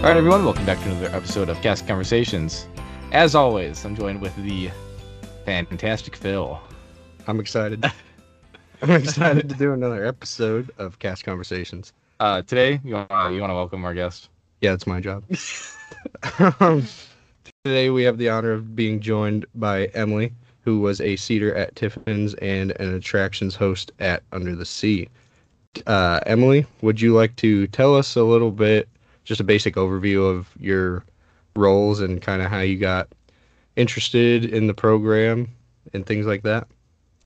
All right, everyone, welcome back to another episode of Cast Conversations. As always, I'm joined with the fantastic Phil. I'm excited. I'm excited to do another episode of Cast Conversations. Uh, today, you want you want to welcome our guest? Yeah, it's my job. um, today we have the honor of being joined by Emily, who was a seater at Tiffin's and an attractions host at Under the Sea. Uh, Emily, would you like to tell us a little bit, just a basic overview of your roles and kind of how you got interested in the program and things like that?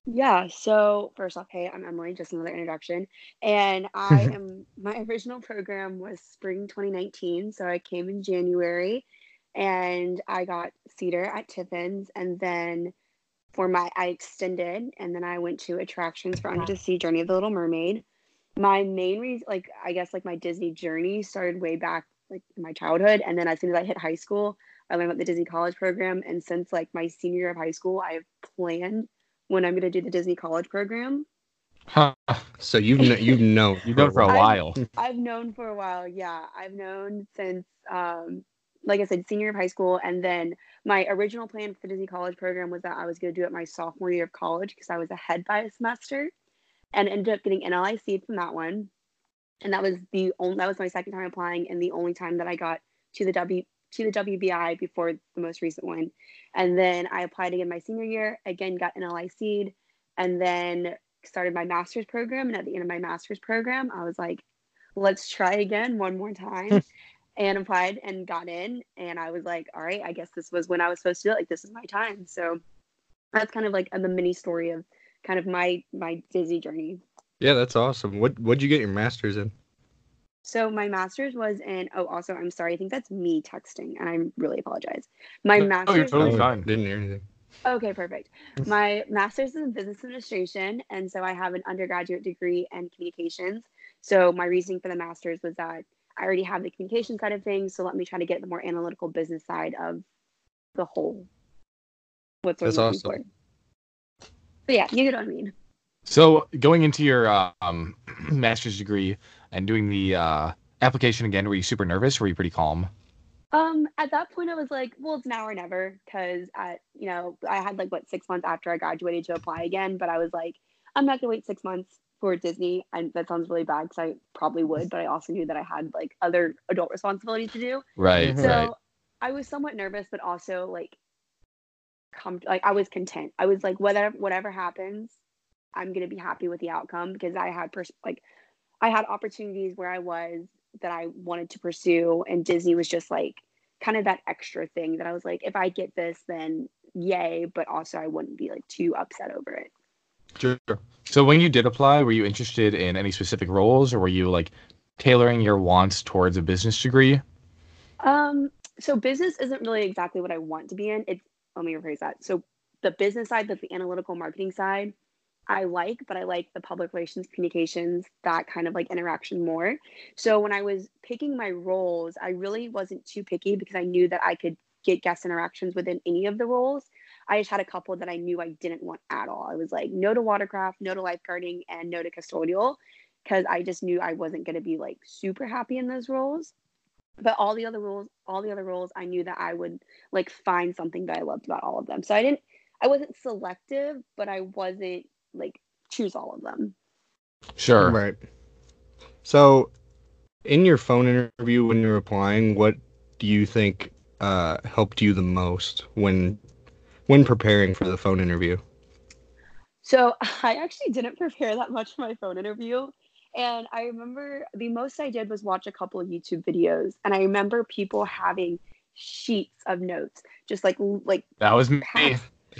Yeah, so first off, hey, I'm Emily, just another introduction. And I am my original program was spring 2019. So I came in January and I got seater at Tiffin's and then for my I extended and then I went to attractions for Under the Sea Journey of the Little Mermaid. My main reason like I guess like my Disney journey started way back like in my childhood and then as soon as I hit high school, I learned about the Disney College program and since like my senior year of high school, I've planned when I'm going to do the Disney College program. Huh. So you've kn- you've known You've known for a I've- while. I've known for a while. Yeah, I've known since, um, like I said, senior year of high school. And then my original plan for the Disney College program was that I was going to do it my sophomore year of college because I was ahead by a semester, and ended up getting NLIC from that one. And that was the only that was my second time applying, and the only time that I got to the W to the WBI before the most recent one. And then I applied again my senior year, again got NLIC'd, and then started my master's program. And at the end of my master's program, I was like, let's try again one more time. and applied and got in. And I was like, all right, I guess this was when I was supposed to do it. Like this is my time. So that's kind of like a, the mini story of kind of my my Disney journey. Yeah, that's awesome. What what'd you get your master's in? So my master's was in oh also I'm sorry, I think that's me texting and I really apologize. My No, master's oh, you're totally Oh, fine. Didn't hear anything. Okay, perfect. My master's is in business administration, and so I have an undergraduate degree in communications. So my reasoning for the master's was that I already have the communication side of things, so let me try to get the more analytical business side of the whole. What's what That's I'm looking awesome. for. But yeah, you get what I mean. So, going into your um, master's degree and doing the uh, application again, were you super nervous? Or were you pretty calm? Um, at that point, I was like, well, it's now or never, because at you know, I had like what six months after I graduated to apply again, but I was like, I'm not gonna wait six months for Disney, and that sounds really bad because I probably would, but I also knew that I had like other adult responsibilities to do. Right. So right. I was somewhat nervous, but also like, com- like I was content. I was like, whatever whatever happens, I'm gonna be happy with the outcome because I had pers- like, I had opportunities where I was that I wanted to pursue, and Disney was just like kind of that extra thing that I was like, if I get this, then yay, but also I wouldn't be like too upset over it. Sure. So, when you did apply, were you interested in any specific roles, or were you like tailoring your wants towards a business degree? Um, so business isn't really exactly what I want to be in. It's let me rephrase that. So the business side, the analytical marketing side, I like, but I like the public relations, communications, that kind of like interaction more. So when I was picking my roles, I really wasn't too picky because I knew that I could get guest interactions within any of the roles. I just had a couple that I knew I didn't want at all. I was like, no to watercraft, no to lifeguarding, and no to custodial, because I just knew I wasn't going to be like super happy in those roles but all the other roles all the other roles i knew that i would like find something that i loved about all of them so i didn't i wasn't selective but i wasn't like choose all of them Sure. Right. So, in your phone interview when you're applying, what do you think uh, helped you the most when when preparing for the phone interview? so i actually didn't prepare that much for my phone interview and i remember the most i did was watch a couple of youtube videos and i remember people having sheets of notes just like like That was me.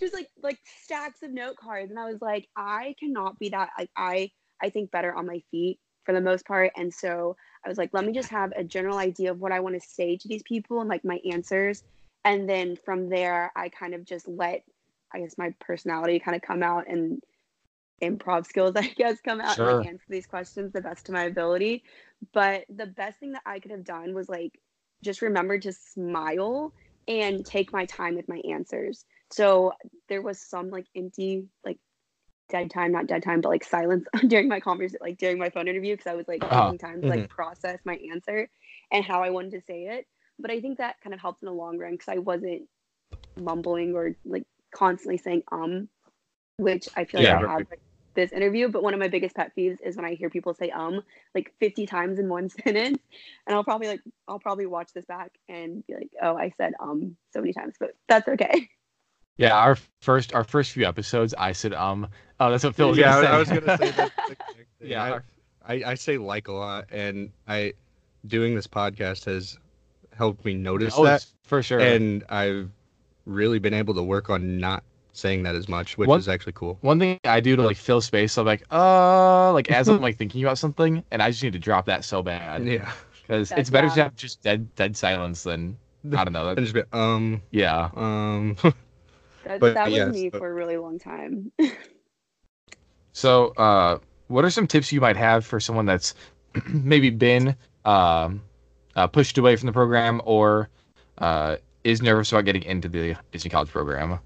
just like like stacks of note cards and i was like i cannot be that like i i think better on my feet for the most part. And so i was like let me just have a general idea of what i want to say to these people and like my answers. And then from there i kind of just let i guess my personality kind of come out and improv skills i guess come out and Sure. like, answer these questions the best of my ability but the best thing that i could have done was like just remember to smile and take my time with my answers. So there was some like empty, like dead time, not dead time, but like silence during my conversation, like during my phone interview, because I was like Uh-huh. taking time to like process my answer. and how I wanted to say it. But I think that kind of helped in the long run because I wasn't mumbling or like constantly saying um, which I feel like Yeah. I had like, this interview. But one of my biggest pet peeves is when I hear people say um like 50 times in one sentence, and I'll probably like I'll probably watch this back and be like, oh, I said um so many times, but that's okay. Yeah, our first our first few episodes, I said um. Oh, that's what Phil was yeah, gonna say. I was gonna say that. Yeah, I, I, I say like a lot, and I doing this podcast has helped me notice oh, that, for sure. and I've really been able to work on not saying that as much, which One- is actually cool. One thing I do to like fill space, I'm like, uh, like as I'm like thinking about something, and I just need to drop that so bad Yeah, because it's better yeah. to have just dead dead silence than I don't know. That, just be um yeah. um. That, But, that was yes, me but- for a really long time. So, uh, what are some tips you might have for someone that's maybe been um, uh, pushed away from the program or uh, is nervous about getting into the Disney College program?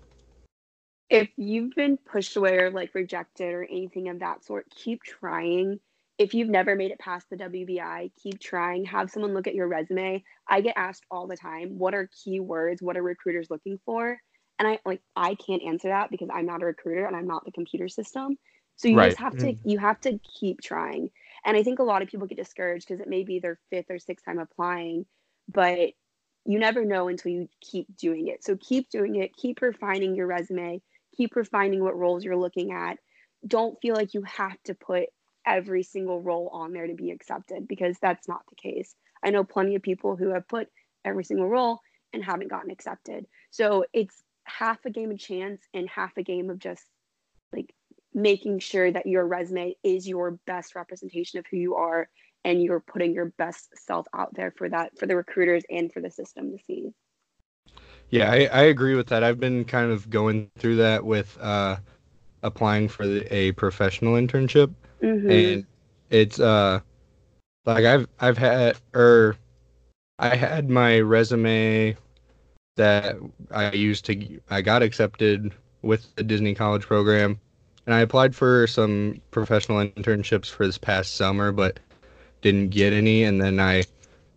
If you've been pushed away or like rejected or anything of that sort, keep trying. If you've never made it past the WBI, keep trying. Have someone look at your resume. I get asked all the time, what are keywords? What are recruiters looking for? And I like I can't answer that because I'm not a recruiter and I'm not the computer system. So you Right. just have to mm. you have to keep trying. And I think a lot of people get discouraged because it may be their fifth or sixth time applying, but you never know until you keep doing it. So keep doing it, keep refining your resume, keep refining what roles you're looking at. Don't feel like you have to put every single role on there to be accepted because that's not the case. I know plenty of people who have put every single role and haven't gotten accepted. So it's half a game of chance and half a game of just like making sure that your resume is your best representation of who you are and you're putting your best self out there for that for the recruiters and for the system to see. Yeah, I, I agree with that. I've been kind of going through that with uh, applying for the, a professional internship, Mhm. and it's uh like I've I've had or I had my resume that I used to I got accepted with the Disney College program, and I applied for some professional internships for this past summer, but didn't get any. And then I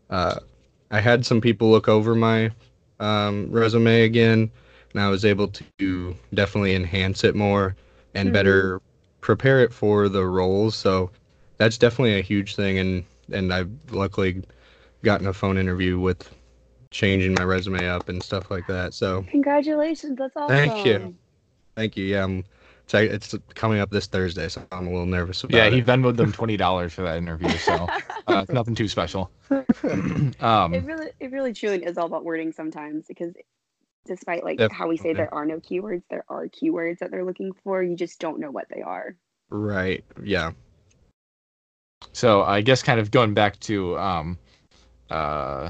uh, I had some people look over my um, resume again, and I was able to definitely enhance it more and Mhm. better prepare it for the roles. So that's definitely a huge thing, and and I've luckily gotten a phone interview with changing my resume up and stuff like that. So Congratulations, that's awesome. Thank you. thank you. Yeah, I'm, it's, it's coming up this Thursday, so I'm a little nervous about Yeah, it. he Venmoed them twenty dollars for that interview, so uh, nothing too special. it um, really it really truly is all about wording sometimes because despite like how we say Definitely. there are no keywords, there are keywords that they're looking for. You just don't know what they are. Right. Yeah. so I guess kind of going back to um, uh,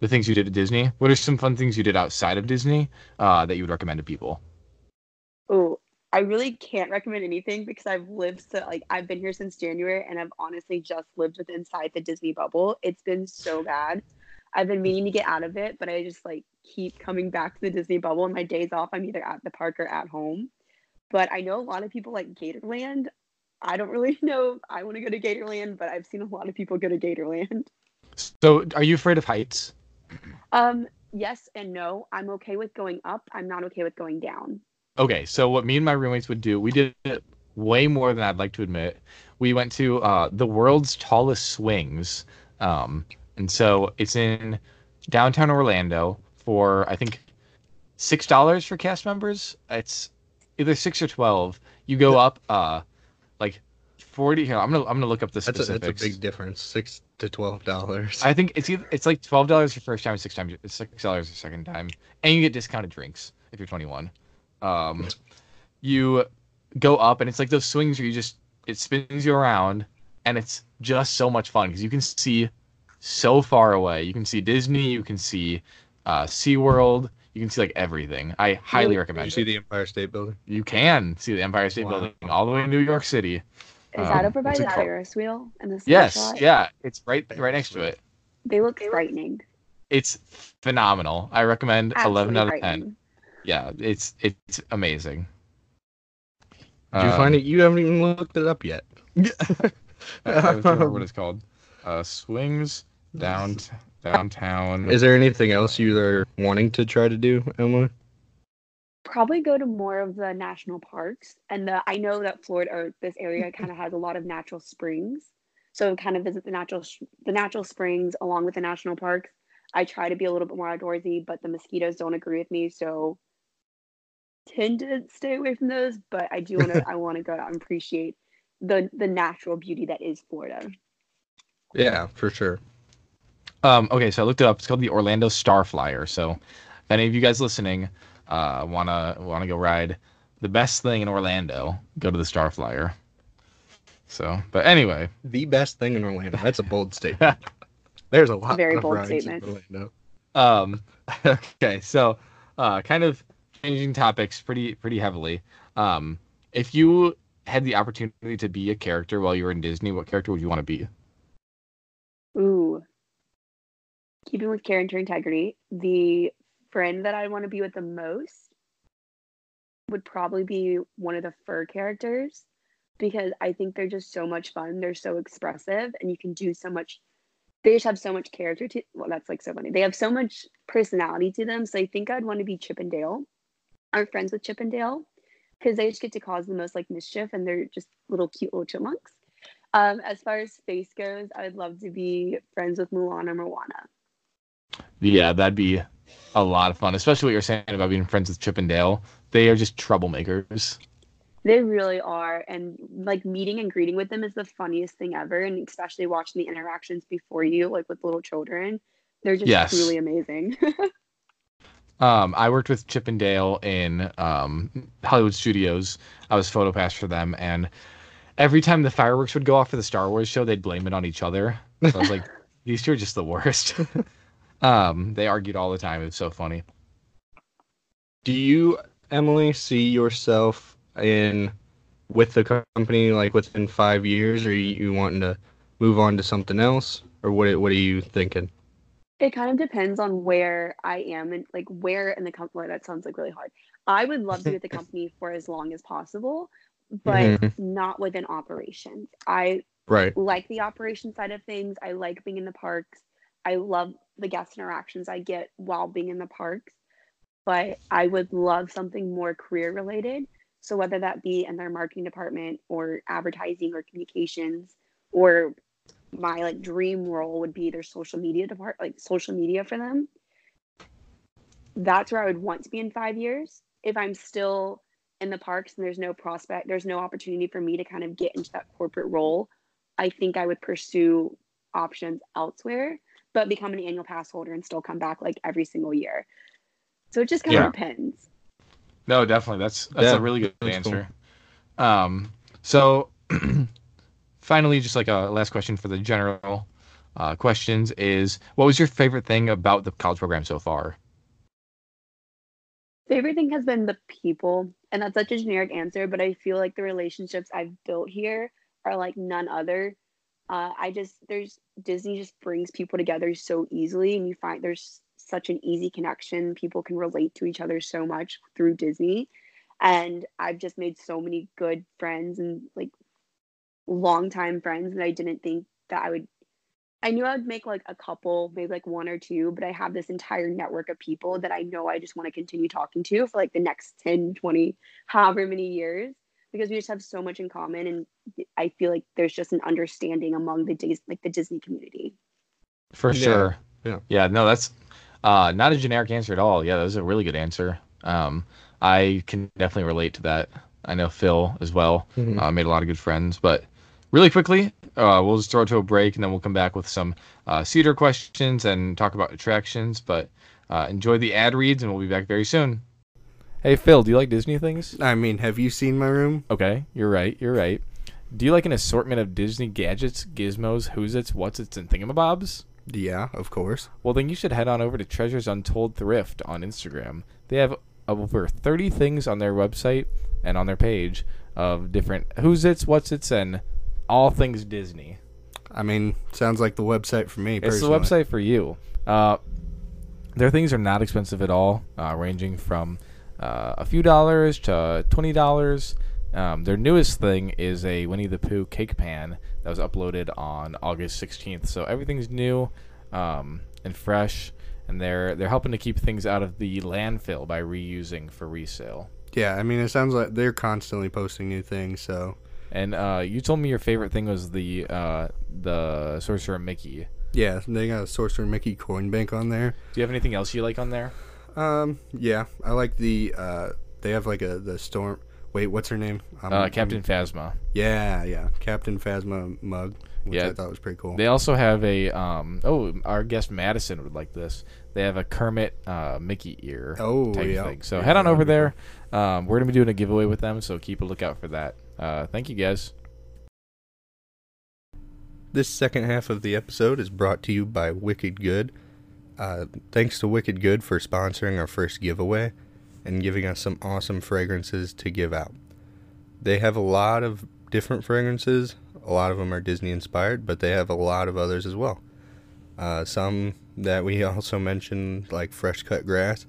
the things you did at Disney. What are some fun things you did outside of Disney uh, that you would recommend to people? I really can't recommend anything because I've lived so like I've been here since January and I've honestly just lived with inside the Disney bubble. It's been so bad. I've been meaning to get out of it, but I just like keep coming back to the Disney bubble. And my days off, I'm either at the park or at home. But I know a lot of people like Gatorland. I don't really know. if I want to go to Gatorland, but I've seen a lot of people go to Gatorland. So, are you afraid of heights? Um, yes and no. I'm okay with going up. I'm not okay with going down. Okay, so what me and my roommates would do, we did it way more than I'd like to admit. We went to uh, the world's tallest swings, um, and so it's in downtown Orlando for I think six dollars for cast members. It's either six or twelve. You go up, uh, like forty. Here, I'm gonna I'm gonna look up the That's a, specifics. that's a big difference. Six to twelve dollars. I think it's either it's like twelve dollars your first time, six times it's six dollars your second time, and you get discounted drinks if you're 21. Um, you go up and it's like those swings where you just it spins you around, and it's just so much fun because you can see so far away. You can see Disney, you can see uh, SeaWorld, you can see like everything. I highly Really? recommend you it. see the Empire State Building? You can see the Empire State Wow. Building all the way in New York City. Is Um, that over by the it called? Ferris wheel and the Yes, slingshot? yeah, it's right right next to it. They look frightening. It's phenomenal. I recommend eleven out of ten. Frightening. Yeah, it's it's amazing. Did you find it? You haven't even looked it up yet. I, I was trying to remember what it's called. Uh, swings down downtown. Is there anything else you are wanting to try to do, Emily? Probably go to more of the national parks, and the I know that Florida or this area kind of has a lot of natural springs, so kind of visit the natural the natural springs along with the national parks. I try to be a little bit more outdoorsy, but the mosquitoes don't agree with me, so tend to stay away from those. But I do want to I want to go out and appreciate the the natural beauty that is Florida. Yeah, for sure. Um, okay, so I looked it up. It's called the Orlando Star Flyer. So, if any of you guys listening uh, wanna wanna go ride the best thing in Orlando, go to the Star Flyer. So, but anyway, The best thing in Orlando. That's a bold statement. There's a lot Very of bold rides in statement. Orlando. um, okay, so uh, kind of changing topics pretty pretty heavily. Um, if you had the opportunity to be a character while you were in Disney, what character would you want to be? Ooh. Keeping with character integrity, the friend that I want to be with the most would probably be one of the fur characters because I think they're just so much fun. They're so expressive and you can do so much. They just have so much character to well, that's like so funny. They have so much personality to them. So I think I'd want to be Chip Dale. Friends with Chip and Dale because they just get to cause the most like mischief and they're just little cute little chipmunks. Um, as far as space goes, I would love to be friends with Mulan or Moana. Yeah, that'd be a lot of fun, especially what you're saying about being friends with Chip and Dale. They are just troublemakers. They really are. And like meeting and greeting with them is the funniest thing ever. And especially watching the interactions before you, like with little children. They're just Yes. truly amazing. Um, I worked with Chip and Dale in um, Hollywood Studios. I was photo pass for them, and every time the fireworks would go off for the Star Wars show, they'd blame it on each other. So I was like, these two are just the worst. um, they argued all the time. It was so funny. Do you, Emily, see yourself in with the company like within five years, or you, you wanting to move on to something else, or what? What are you thinking? It kind of depends on where I am and like where in the company. That sounds like really hard. I would love to be with the company for as long as possible, but Mhm. not within operations. I Right. like the operation side of things. I like being in the parks. I love the guest interactions I get while being in the parks. But I would love something more career related. So whether that be in their marketing department or advertising or communications or my like dream role would be their social media depart like social media for them. That's where I would want to be in 5 years. If I'm still in the parks and there's no prospect, there's no opportunity for me to kind of get into that corporate role, I think I would pursue options elsewhere, but become an annual pass holder and still come back like every single year. So it just kind Yeah. of depends. No, definitely. That's that's Yeah, a really good that's cool. answer. Um, so finally, just like a last question for the general uh, questions is, what was your favorite thing about the college program so far? Favorite thing has been the people, and that's such a generic answer, but I feel like the relationships I've built here are like none other. Uh, I just there's Disney just brings people together so easily, and you find there's such an easy connection. People can relate to each other so much through Disney, and I've just made so many good friends and like longtime friends that I didn't think that I would. I knew I would make like a couple, maybe like one or two, but I have this entire network of people that I know I just want to continue talking to for like the next 10, 20, however many years because we just have so much in common and I feel like there's just an understanding among the Dis- like the Disney community. For Yeah, sure. yeah. Yeah. No, that's uh, not a generic answer at all. Yeah, that was a really good answer. Um, I can definitely relate to that. I know Phil as well. Mhm. Uh, made a lot of good friends. But really quickly, uh, we'll just throw it to a break and then we'll come back with some uh, seater questions and talk about attractions. But uh, enjoy the ad reads and we'll be back very soon. Hey, Phil, do you like Disney things? I mean, have you seen my room? Okay, you're right. You're right. Do you like an assortment of Disney gadgets, gizmos, who's its, what's its, and thingamabobs? Yeah, of course. Well, then you should head on over to Treasures Untold Thrift on Instagram. They have over 30 things on their website and on their page of different who's its, what's its, and all things Disney. I mean, sounds like the website for me. It's personally. the website for you. Uh, their things are not expensive at all, uh, ranging from uh, a few dollars to twenty dollars. Um, their newest thing is a Winnie the Pooh cake pan that was uploaded on August 16th. So everything's new. um, and fresh, and they're they're helping to keep things out of the landfill by reusing for resale. Yeah, I mean, it sounds like they're constantly posting new things. So And uh, you told me your favorite thing was the uh, the Sorcerer Mickey. yeah, they got a Sorcerer Mickey coin bank on there. Do you have anything else you like on there? Um, yeah, I like the uh, they have like a the storm. Wait, what's her name? Uh, Captain Phasma. Yeah, yeah, Captain Phasma mug, which Yeah. I thought was pretty cool. They also have a um oh our guest Madison would like this. They have a Kermit uh, Mickey ear Oh, type yeah. thing. So Yeah, head on over there. Um, we're gonna be doing a giveaway with them, so keep a lookout for that. Uh, thank you guys. This second half of the episode is brought to you by Wicked Good. Uh, thanks to Wicked Good for sponsoring our first giveaway and giving us some awesome fragrances to give out. They have a lot of different fragrances. A lot of them are Disney inspired, but they have a lot of others as well. Uh, some that we also mentioned, like fresh cut grass.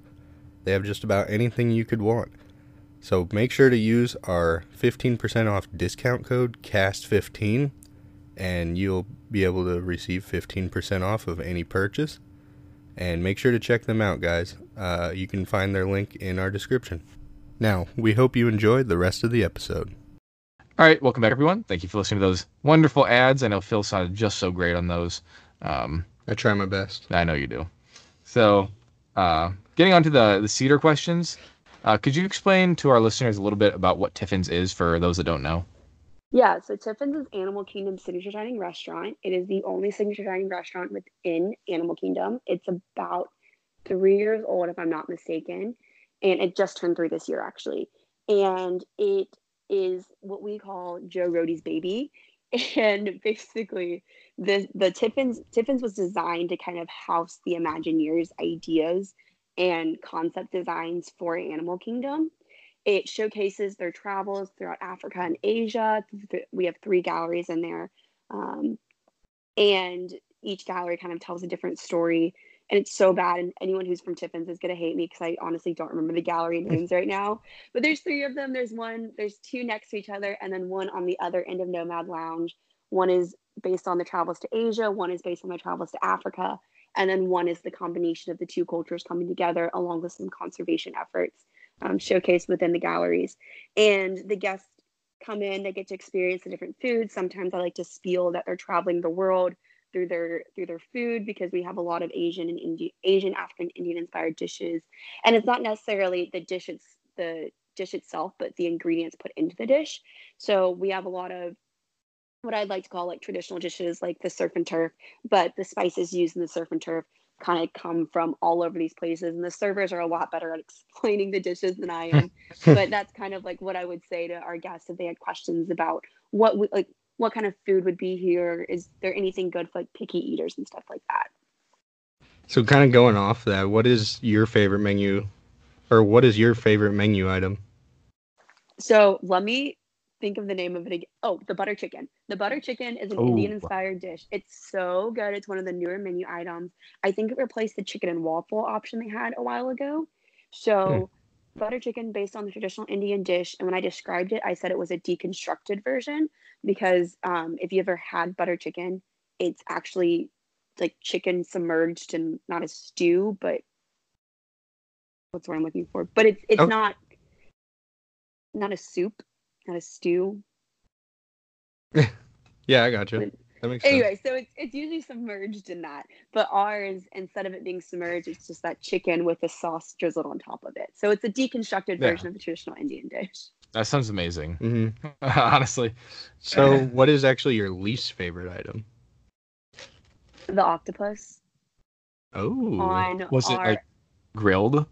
They have just about anything you could want. So make sure to use our 15% off discount code CAST15 and you'll be able to receive 15% off of any purchase. And make sure to check them out, guys. Uh, you can find their link in our description. Now, we hope you enjoyed the rest of the episode. All right, welcome back everyone. Thank you for listening to those wonderful ads. I know Phil sounded just so great on those. Um, I try my best. I know you do. So, uh, getting on to the the seater questions, uh, could you explain to our listeners a little bit about what Tiffin's is for those that don't know? Yeah, so Tiffin's is Animal Kingdom's signature dining restaurant. It is the only signature dining restaurant within Animal Kingdom. It's about three years old, if I'm not mistaken, and it just turned three this year, actually. And it is what we call Joe Rohde's baby. And basically, the the Tiffin's Tiffin's was designed to kind of house the Imagineers' ideas and concept designs for Animal Kingdom. It showcases their travels throughout Africa and Asia. We have three galleries in there. Um, and each gallery kind of tells a different story. And it's so bad. And anyone who's from Tiffin's is going to hate me because I honestly don't remember the gallery names right now. But there's three of them. There's one, there's two next to each other, and then one on the other end of Nomad Lounge. One is based on the travels to Asia, one is based on the travels to Africa. And then one is the combination of the two cultures coming together along with some conservation efforts um, showcased within the galleries. And the guests come in, they get to experience the different foods. Sometimes I like to spiel that they're traveling the world through their through their food because we have a lot of Asian and Indian, Asian, African, Indian inspired dishes. And it's not necessarily the dish it's the dish itself, but the ingredients put into the dish. So we have a lot of what I'd like to call like traditional dishes like the surf and turf, but the spices used in the surf and turf kind of come from all over these places and the servers are a lot better at explaining the dishes than I am. but that's kind of like what I would say to our guests if they had questions about what we, like what kind of food would be here. Is there anything good for like picky eaters and stuff like that? So, kind of going off that, what is your favorite menu, or what is your favorite menu item? So let me think of the name of it again. Oh, the butter chicken. The butter chicken is an Oh. Indian inspired dish. It's so good. It's one of the newer menu items. I think it replaced the chicken and waffle option they had a while ago. So butter chicken based on the traditional Indian dish. And when I described it, I said it was a deconstructed version because um, if you ever had butter chicken, it's actually like chicken submerged in not a stew, but what's what I'm looking for? But it's it's Oh. not not a soup, not a stew. Yeah, I got you. That makes sense. Anyway, so it's it's usually submerged in that, but ours instead of it being submerged, it's just that chicken with the sauce drizzled on top of it. So it's a deconstructed Yeah. version of the traditional Indian dish. That sounds amazing. hmm Honestly, So, what is actually your least favorite item? The octopus Oh, on Was it, our. like, grilled,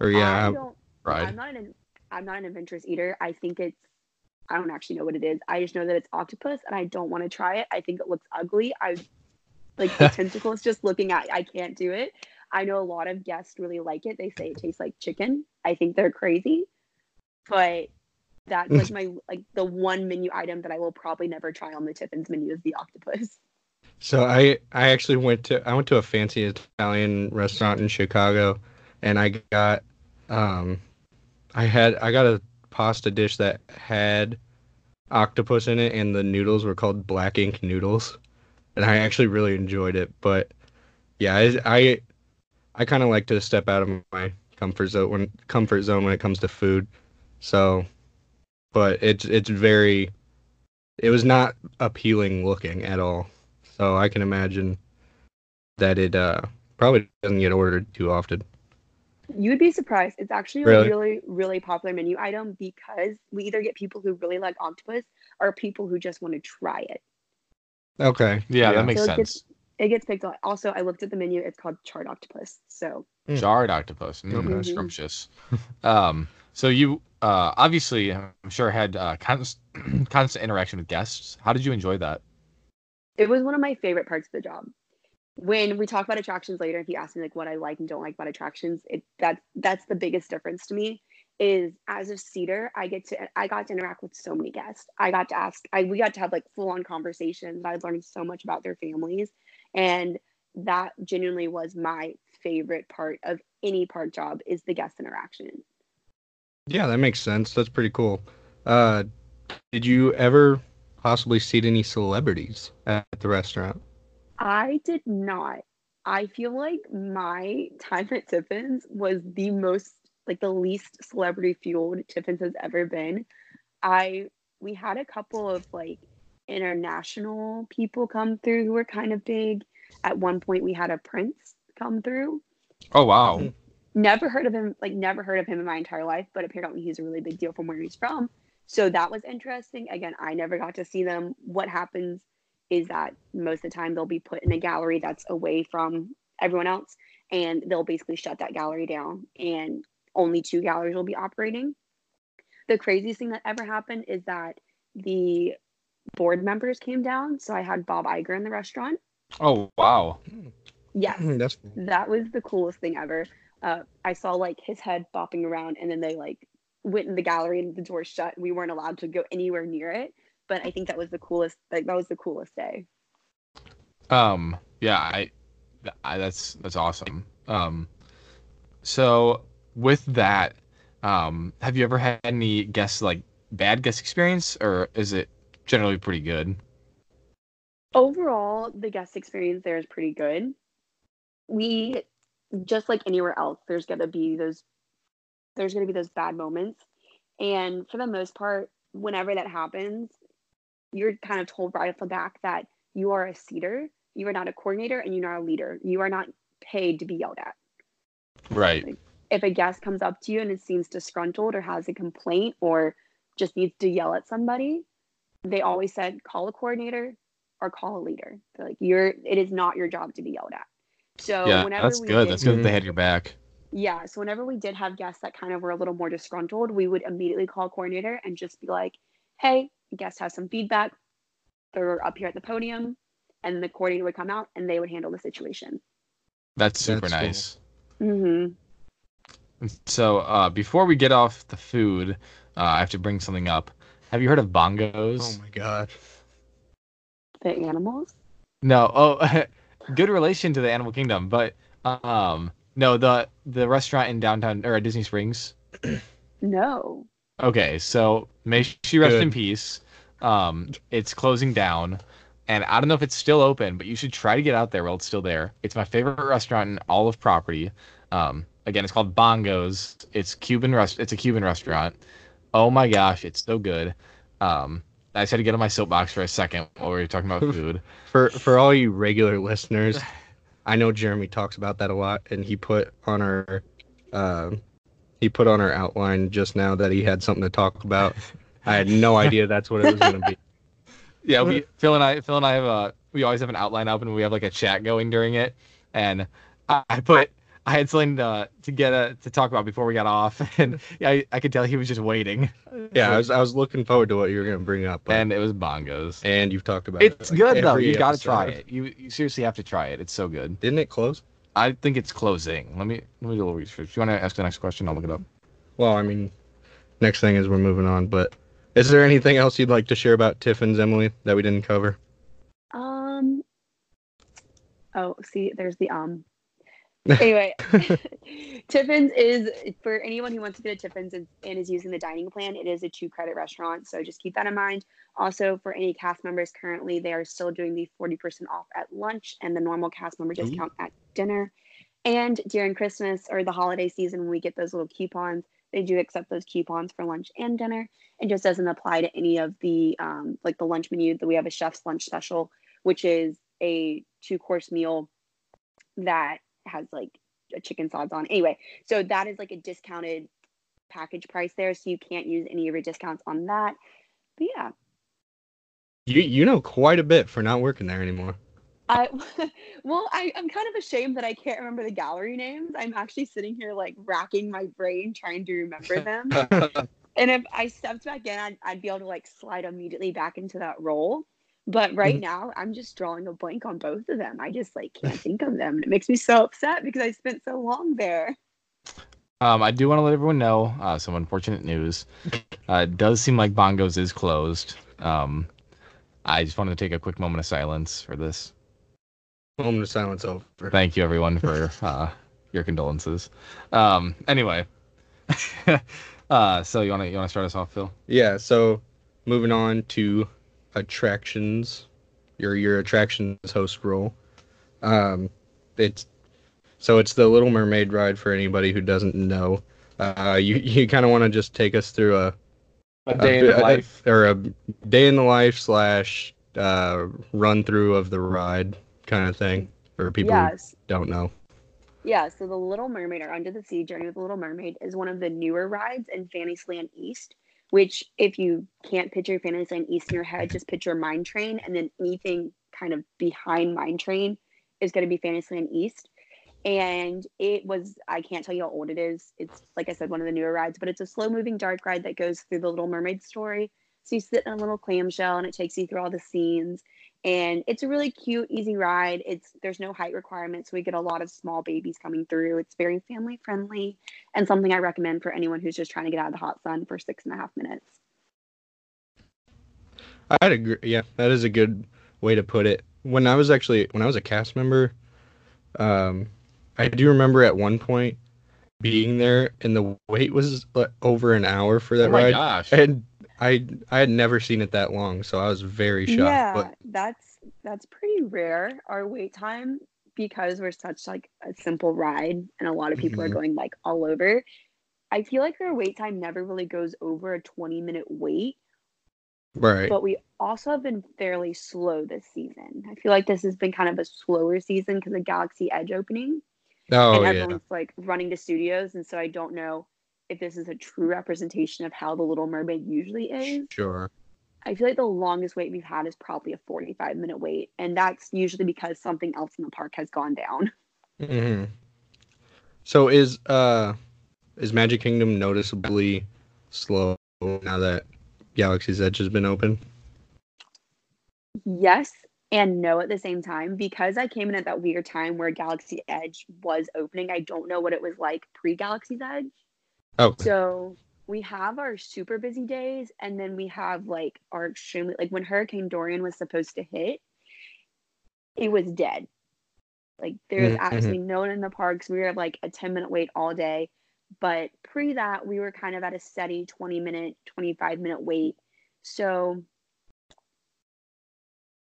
or yeah, I don't, fried. I'm not an I'm not an adventurous eater. I think it's I don't actually know what it is. I just know that it's octopus, and I don't want to try it. I think it looks ugly. I like the tentacles. Just looking at, I can't do it. I know a lot of guests really like it. They say it tastes like chicken. I think they're crazy, but that's like my like the one menu item that I will probably never try on the Tiffin's menu is the octopus. So I I actually went to I went to a fancy Italian restaurant in Chicago, and I got um I had I got a pasta dish that had octopus in it, and the noodles were called black ink noodles, and I actually really enjoyed it. But Yeah, I I, I kind of like to step out of my comfort zone when comfort zone when it comes to food. So, but it's it's very, it was not appealing looking at all. So I can imagine that it uh probably doesn't get ordered too often. You'd be surprised. It's actually Really? a really, really popular menu item because we either get people who really like octopus or people who just want to try it. Okay. Yeah, that makes So it gets- sense. It gets picked on. Also, I looked at the menu. It's called charred octopus. So Mm. Jarred octopus. Mm, Mhm. Scrumptious. um, so you uh, obviously, I'm sure, had uh, constant, constant interaction with guests. How did you enjoy that? it was one of my favorite parts of the job. When we talk about attractions later, if you ask me like what I like and don't like about attractions, it that's that's the biggest difference to me. Is as a seater, I get to I got to interact with so many guests. I got to ask, I we got to have like full on conversations. I learned so much about their families, and that genuinely was my favorite part of any park job is the guest interaction. Yeah, that makes sense. That's pretty cool. Uh, did you ever possibly see any celebrities at the restaurant? I did not. I feel like my time at Tiffin's was the most like the least celebrity fueled Tiffin's has ever been. I we had a couple of like international people come through who were kind of big. At one point we had a prince come through. Oh wow. Mm-hmm. Never heard of him, like never heard of him in my entire life, but apparently he's a really big deal from where he's from. So that was interesting. Again, I never got to see them. What happens is that most of the time they'll be put in a gallery that's away from everyone else, and they'll basically shut that gallery down, and only two galleries will be operating. The craziest thing that ever happened is that the board members came down. So I had Bob Iger in the restaurant. Oh wow. Yes, That's that was the coolest thing ever. Uh, I saw like his head bopping around, and then they like went in the gallery and the door shut. And we weren't allowed to go anywhere near it. But I think that was the coolest. Like that was the coolest day. Um. Yeah. I, I. That's that's awesome. Um. So with that, um, have you ever had any guest like bad guest experience, or is it generally pretty good? Overall, the guest experience there is pretty good. We just like anywhere else, there's gonna be those there's gonna be those bad moments. And for the most part, whenever that happens, you're kind of told right off the back that you are a seater, you are not a coordinator, and you're not a leader. You are not paid to be yelled at. Right. If a guest comes up to you and it seems disgruntled or has a complaint or just needs to yell at somebody, they always said call a coordinator or call a leader. They're like you're it is not your job to be yelled at. So yeah. whenever That's we good. did- That's good that they had mm-hmm. your back. yeah. So whenever we did have guests that kind of were a little more disgruntled, we would immediately call a coordinator and just be like, hey, guest has some feedback. They're up here at the podium. And the coordinator would come out and they would handle the situation. That's super That's cool. nice. Mm-hmm. So uh, before we get off the food, uh, I have to bring something up. Have you heard of bongos? oh my god. The animals? No. Oh, good relation to the animal kingdom, but um, no, the the restaurant in downtown or at Disney Springs. No. Okay, so may she rest Good. in peace. Um, it's closing down, and I don't know if it's still open, but you should try to get out there while it's still there. It's my favorite restaurant in all of property. Um, again, it's called Bongos. It's Cuban rest. It's a Cuban restaurant. Oh my gosh, it's so good. Um, I just had to get on my soapbox for a second while we were talking about food. For for all you regular listeners, I know Jeremy talks about that a lot, and he put on our uh, he put on our outline just now that he had something to talk about. I had no idea that's what it was going to be. Yeah, we Phil and I Phil and I have a, we always have an outline up and we have like a chat going during it, and I, I put I had something to, to get uh to talk about before we got off, and I, I could tell he was just waiting. Yeah, I was I was looking forward to what you were going to bring up, but, and it was bongos. and you've talked about It's it. like, good though. You gotta try it. You, you seriously have to try it. It's so good. Didn't it close? I think it's closing. Let me let me do a little research. You want to ask the next question? I'll look it up. Well, I mean, next thing is we're moving on, but is there anything else you'd like to share about Tiffin's, Emily, that we didn't cover? Um. Oh, see, there's the um. Anyway, Tiffin's is for anyone who wants to go to Tiffin's and, and is using the dining plan. It is a two credit restaurant, so just keep that in mind. Also, for any cast members currently, they are still doing the forty percent off at lunch and the normal cast member discount at dinner. And during Christmas or the holiday season, when we get those little coupons, they do accept those coupons for lunch and dinner. It just doesn't apply to any of the um, like the lunch menu that we have a chef's lunch special, which is a two course meal that has like a chicken sauce on. Anyway, so that is like a discounted package price there, so you can't use any of your discounts on that. But yeah, You you know quite a bit for not working there anymore. I well, I, I'm kind of ashamed that I can't remember the gallery names. I'm actually sitting here like racking my brain trying to remember them. and if I stepped back in, I'd, I'd be able to like slide immediately back into that role. But right Mhm. now, I'm just drawing a blank on both of them. I just like can't think of them. And It makes me so upset because I spent so long there. Um, I do want to let everyone know uh, some unfortunate news. Uh, it does seem like Bongos is closed. Um, I just wanted to take a quick moment of silence for this. Moment of silence over. Thank you, everyone, for uh, your condolences. Um, anyway, uh, so you want to you want to start us off, Phil? Yeah, so moving on to attractions, your your attractions host role. Um, it's so it's the Little Mermaid ride for anybody who doesn't know. Uh, you you kind of want to just take us through a A day in the life or a day in the life slash uh, run through of the ride kind of thing for people who don't know. Yeah, so the Little Mermaid or Under the Sea Journey with the Little Mermaid is one of the newer rides in Fantasyland East, which if you can't picture Fantasyland East in your head, just picture Mine Train and then anything kind of behind Mine Train is going to be Fantasyland East. And it was, I can't tell you how old it is. It's, like I said, one of the newer rides, but it's a slow moving dark ride that goes through the Little Mermaid story. So you sit in a little clamshell and it takes you through all the scenes and it's a really cute easy ride it's there's no height requirements so we get a lot of small babies coming through it's very family friendly and something i recommend for anyone who's just trying to get out of the hot sun for six and a half minutes I'd agree. Yeah, that is a good way to put it. When I was actually when I was a cast member, um, I do remember at one point being there, and the wait was like, over an hour for that ride. oh my ride, gosh! and I I had never seen it that long, so I was very shocked. yeah But that's that's pretty rare our wait time because we're such like a simple ride and a lot of people Mhm. are going like all over i feel like our wait time never really goes over a 20 minute wait right, but we also have been fairly slow this season. I feel like this has been kind of a slower season because of Galaxy Edge opening, oh and yeah, everyone's like running to studios, and so I don't know if this is a true representation of how the Little Mermaid usually is. sure. I feel like the longest wait we've had is probably a 45 minute wait, and that's usually because something else in the park has gone down. hmm So is uh is Magic Kingdom noticeably slow now that Galaxy's Edge has been open? Yes and no at the same time because I came in at that weird time where Galaxy Edge was opening. I don't know what it was like pre Galaxy's Edge. Oh, So we have our super busy days, and then we have like our extremely like when Hurricane Dorian was supposed to hit, it was dead. Like there was Mhm. absolutely no one in the parks. We were like a 10 minute wait all day. But pre that, we were kind of at a steady 20 minute, 25 minute wait. So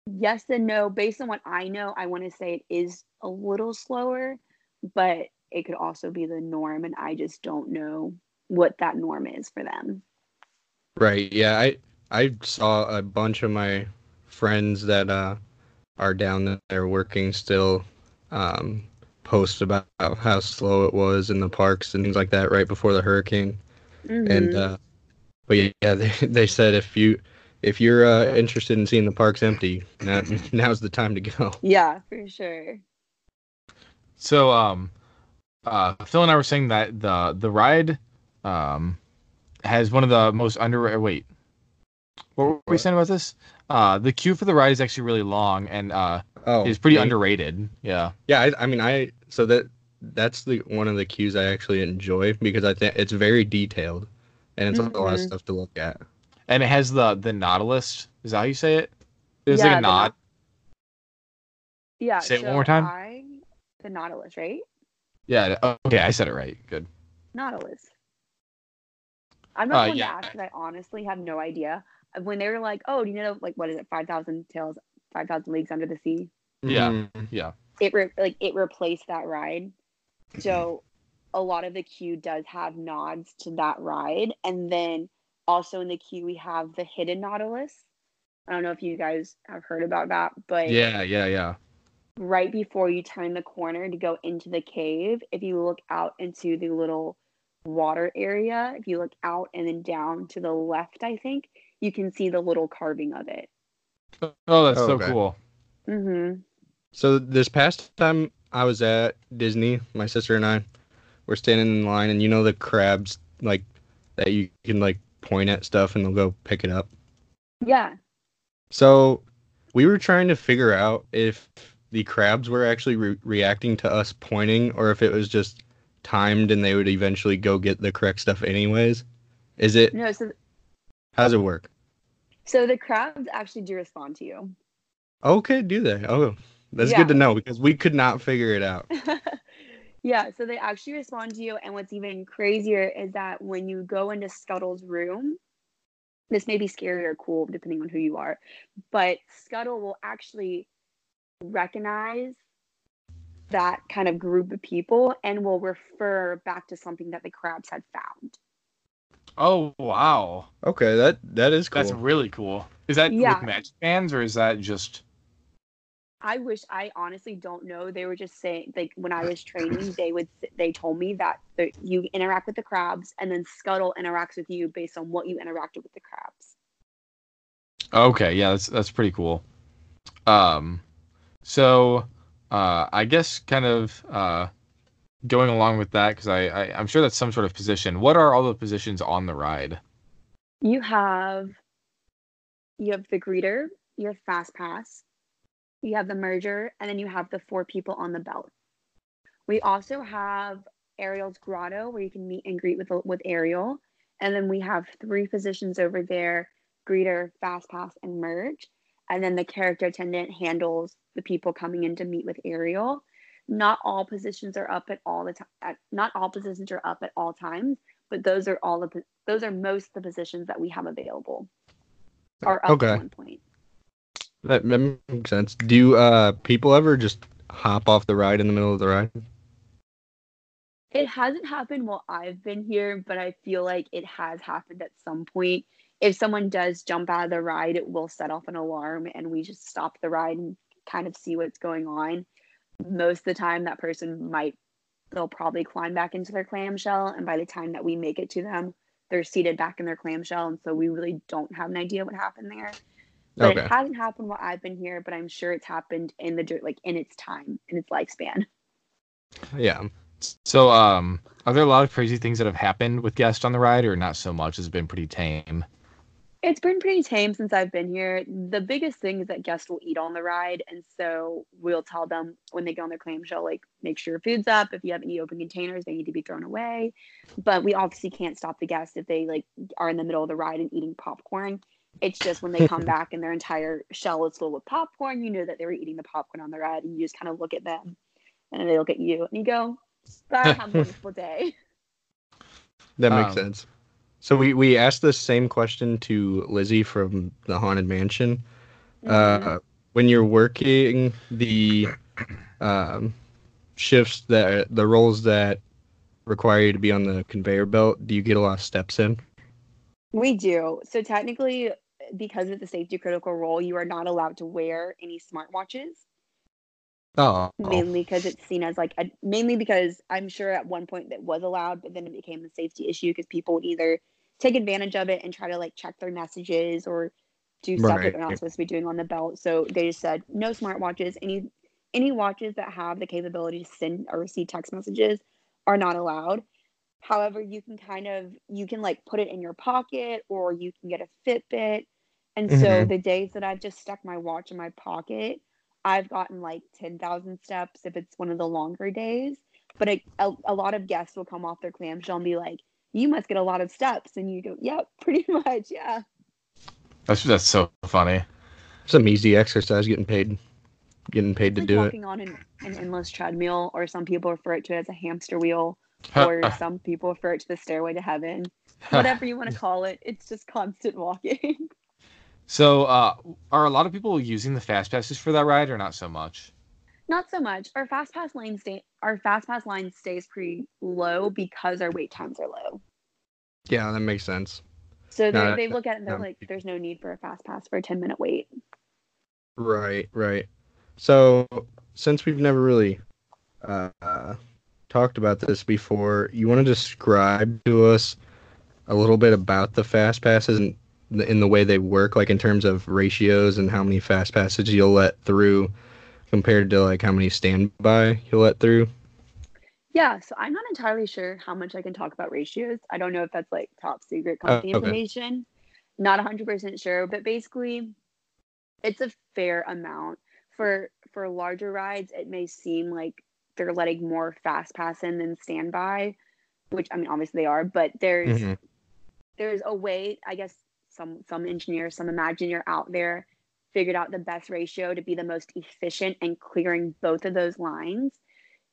yes and no. Based on what I know, I want to say it is a little slower, but it could also be the norm, and I just don't know what that norm is for them. Right. Yeah, I I saw a bunch of my friends that uh are down there working still um post about how slow it was in the parks and things like that right before the hurricane. And Mhm. uh but yeah, they they said if you if you're uh, interested in seeing the parks empty, now, now's the time to go. yeah, for sure. So, um, uh, Phil and I were saying that the the ride, um, has one of the most under. Wait, what were we saying about this? Uh, the queue for the ride is actually really long and uh, Oh, is pretty yeah. underrated. Yeah. Yeah, I, I mean, I so that that's the one of the queues I actually enjoy because I think it's very detailed, and it's a lot of Mhm. stuff to look at. And it has the the Nautilus. Is that how you say it? It's Yeah, like a the knot. Yeah. Say it so one more time. I, the Nautilus, right? Yeah. Okay, I said it right. Good. Nautilus. I'm not Uh, going yeah. to ask because I honestly have no idea. Uh, When they were like, "Oh, do you know like what is it? Five thousand tales, five thousand leagues under the sea." Yeah. Mhm. Yeah. It re- like it replaced that ride, so a lot of the queue does have nods to that ride, and then also in the queue we have the hidden Nautilus. I don't know if you guys have heard about that, but Yeah, yeah, yeah. Right before you turn the corner to go into the cave, if you look out into the little water area, if you look out and then down to the left, I think you can see the little carving of it. Oh, that's Oh, so okay. cool. Mm-hmm. So this past time I was at Disney, my sister and I were standing in line, and you know the crabs like that you can like point at stuff and they'll go pick it up. Yeah. So we were trying to figure out if the crabs were actually re- reacting to us pointing, or if it was just timed and they would eventually go get the correct stuff anyways. Is it? No, so How's it work? so the crabs actually do respond to you. Okay, do they? Oh, that's Yeah. good to know because we could not figure it out. yeah, so they actually respond to you. And what's even crazier is that when you go into Scuttle's room, this may be scary or cool depending on who you are, but Scuttle will actually recognize that kind of group of people and will refer back to something that the crabs had found. Oh wow, Okay, that that is cool. that's really cool. Is that Yeah. with Magic Bands or is that just? I wish I honestly don't know. They were just saying like when I was training, they would they told me that the, you interact with the crabs and then Scuttle interacts with you based on what you interacted with the crabs. Okay, yeah, that's that's pretty cool. Um, so uh, I guess kind of uh, going along with that because I, I I'm sure that's some sort of position. What are all the positions on the ride? You have you have the greeter, you have fast pass, you have the merger, and then you have the four people on the belt. We also have Ariel's grotto where you can meet and greet with with Ariel, and then we have three positions over there: greeter, fast pass, and merge. And then the character attendant handles the people coming in to meet with Ariel. Not all positions are up at all the time. Not all positions are up at all times, but those are all the those are most of the positions that we have available. Are up Okay. at one point. That, that makes sense. Do uh people ever just hop off the ride in the middle of the ride? It hasn't happened while I've been here, but I feel like it has happened at some point. If someone does jump out of the ride, it will set off an alarm and we just stop the ride and kind of see what's going on. Most of the time, that person might, they'll probably climb back into their clamshell. And by the time that we make it to them, they're seated back in their clamshell. And so we really don't have an idea what happened there. But Okay. it hasn't happened while I've been here, but I'm sure it's happened in the, like in its time, in its lifespan. Yeah. So um, are there a lot of crazy things that have happened with guests on the ride, or not so much? Has it been pretty tame? It's been pretty tame since I've been here. The biggest thing is that guests will eat on the ride, and so we'll tell them when they get on their clamshell, like make sure your food's up. If you have any open containers, they need to be thrown away. But we obviously can't stop the guests if they like are in the middle of the ride and eating popcorn. It's just when they come back and their entire shell is full with popcorn, you know that they were eating the popcorn on the ride, and you just kind of look at them, and then they look at you, and you go, "Bye, have a wonderful day." That makes Um, sense. So we we asked the same question to Lizzie from the Haunted Mansion. Mhm. Uh, when you're working the um, shifts that the roles that require you to be on the conveyor belt, do you get a lot of steps in? We do. So technically, because it's a safety critical role, you are not allowed to wear any smartwatches. Oh, Mainly because it's seen as like a, mainly because I'm sure at one point that was allowed, but then it became a safety issue because people would either take advantage of it and try to like check their messages or do stuff that they're not supposed to be doing on the belt. So they just said no smartwatches. Any any watches that have the capability to send or receive text messages are not allowed. However, you can kind of you can like put it in your pocket or you can get a Fitbit. And so Mhm. the days that I've just stuck my watch in my pocket, I've gotten like 10,000 steps if it's one of the longer days. But a, a, a lot of guests will come off their clamshell and be like, you must get a lot of steps. And you go, yep, pretty much. Yeah. That's that's so funny. some easy exercise getting paid. getting paid It's to like do it. walking on an, an endless treadmill, or some people refer it to as a hamster wheel, or some people refer it to the stairway to heaven. Whatever you want to call it, it's just constant walking. so, uh, are a lot of people using the fast passes for that ride, or not so much? Not so much. Our fast pass lane stay our fast pass line stays pretty low because our wait times are low. Yeah, that makes sense. So they No, they look at it and they're no. like, "There's no need for a fast pass for a ten minute wait." Right, right. So since we've never really uh, talked about this before, you want to describe to us a little bit about the fast passes and in the way they work, like in terms of ratios and how many fast passes you'll let through compared to like how many standby you'll let through. Yeah, so I'm not entirely sure how much I can talk about ratios. I don't know if that's like top secret Oh, company okay. information. Not 100% sure, but basically it's a fair amount. For for larger rides, it may seem like they're letting more fast pass in than standby, which I mean obviously they are, but there's Mhm. there's a way, I guess some some engineers, some Imagineer out there figured out the best ratio to be the most efficient and clearing both of those lines.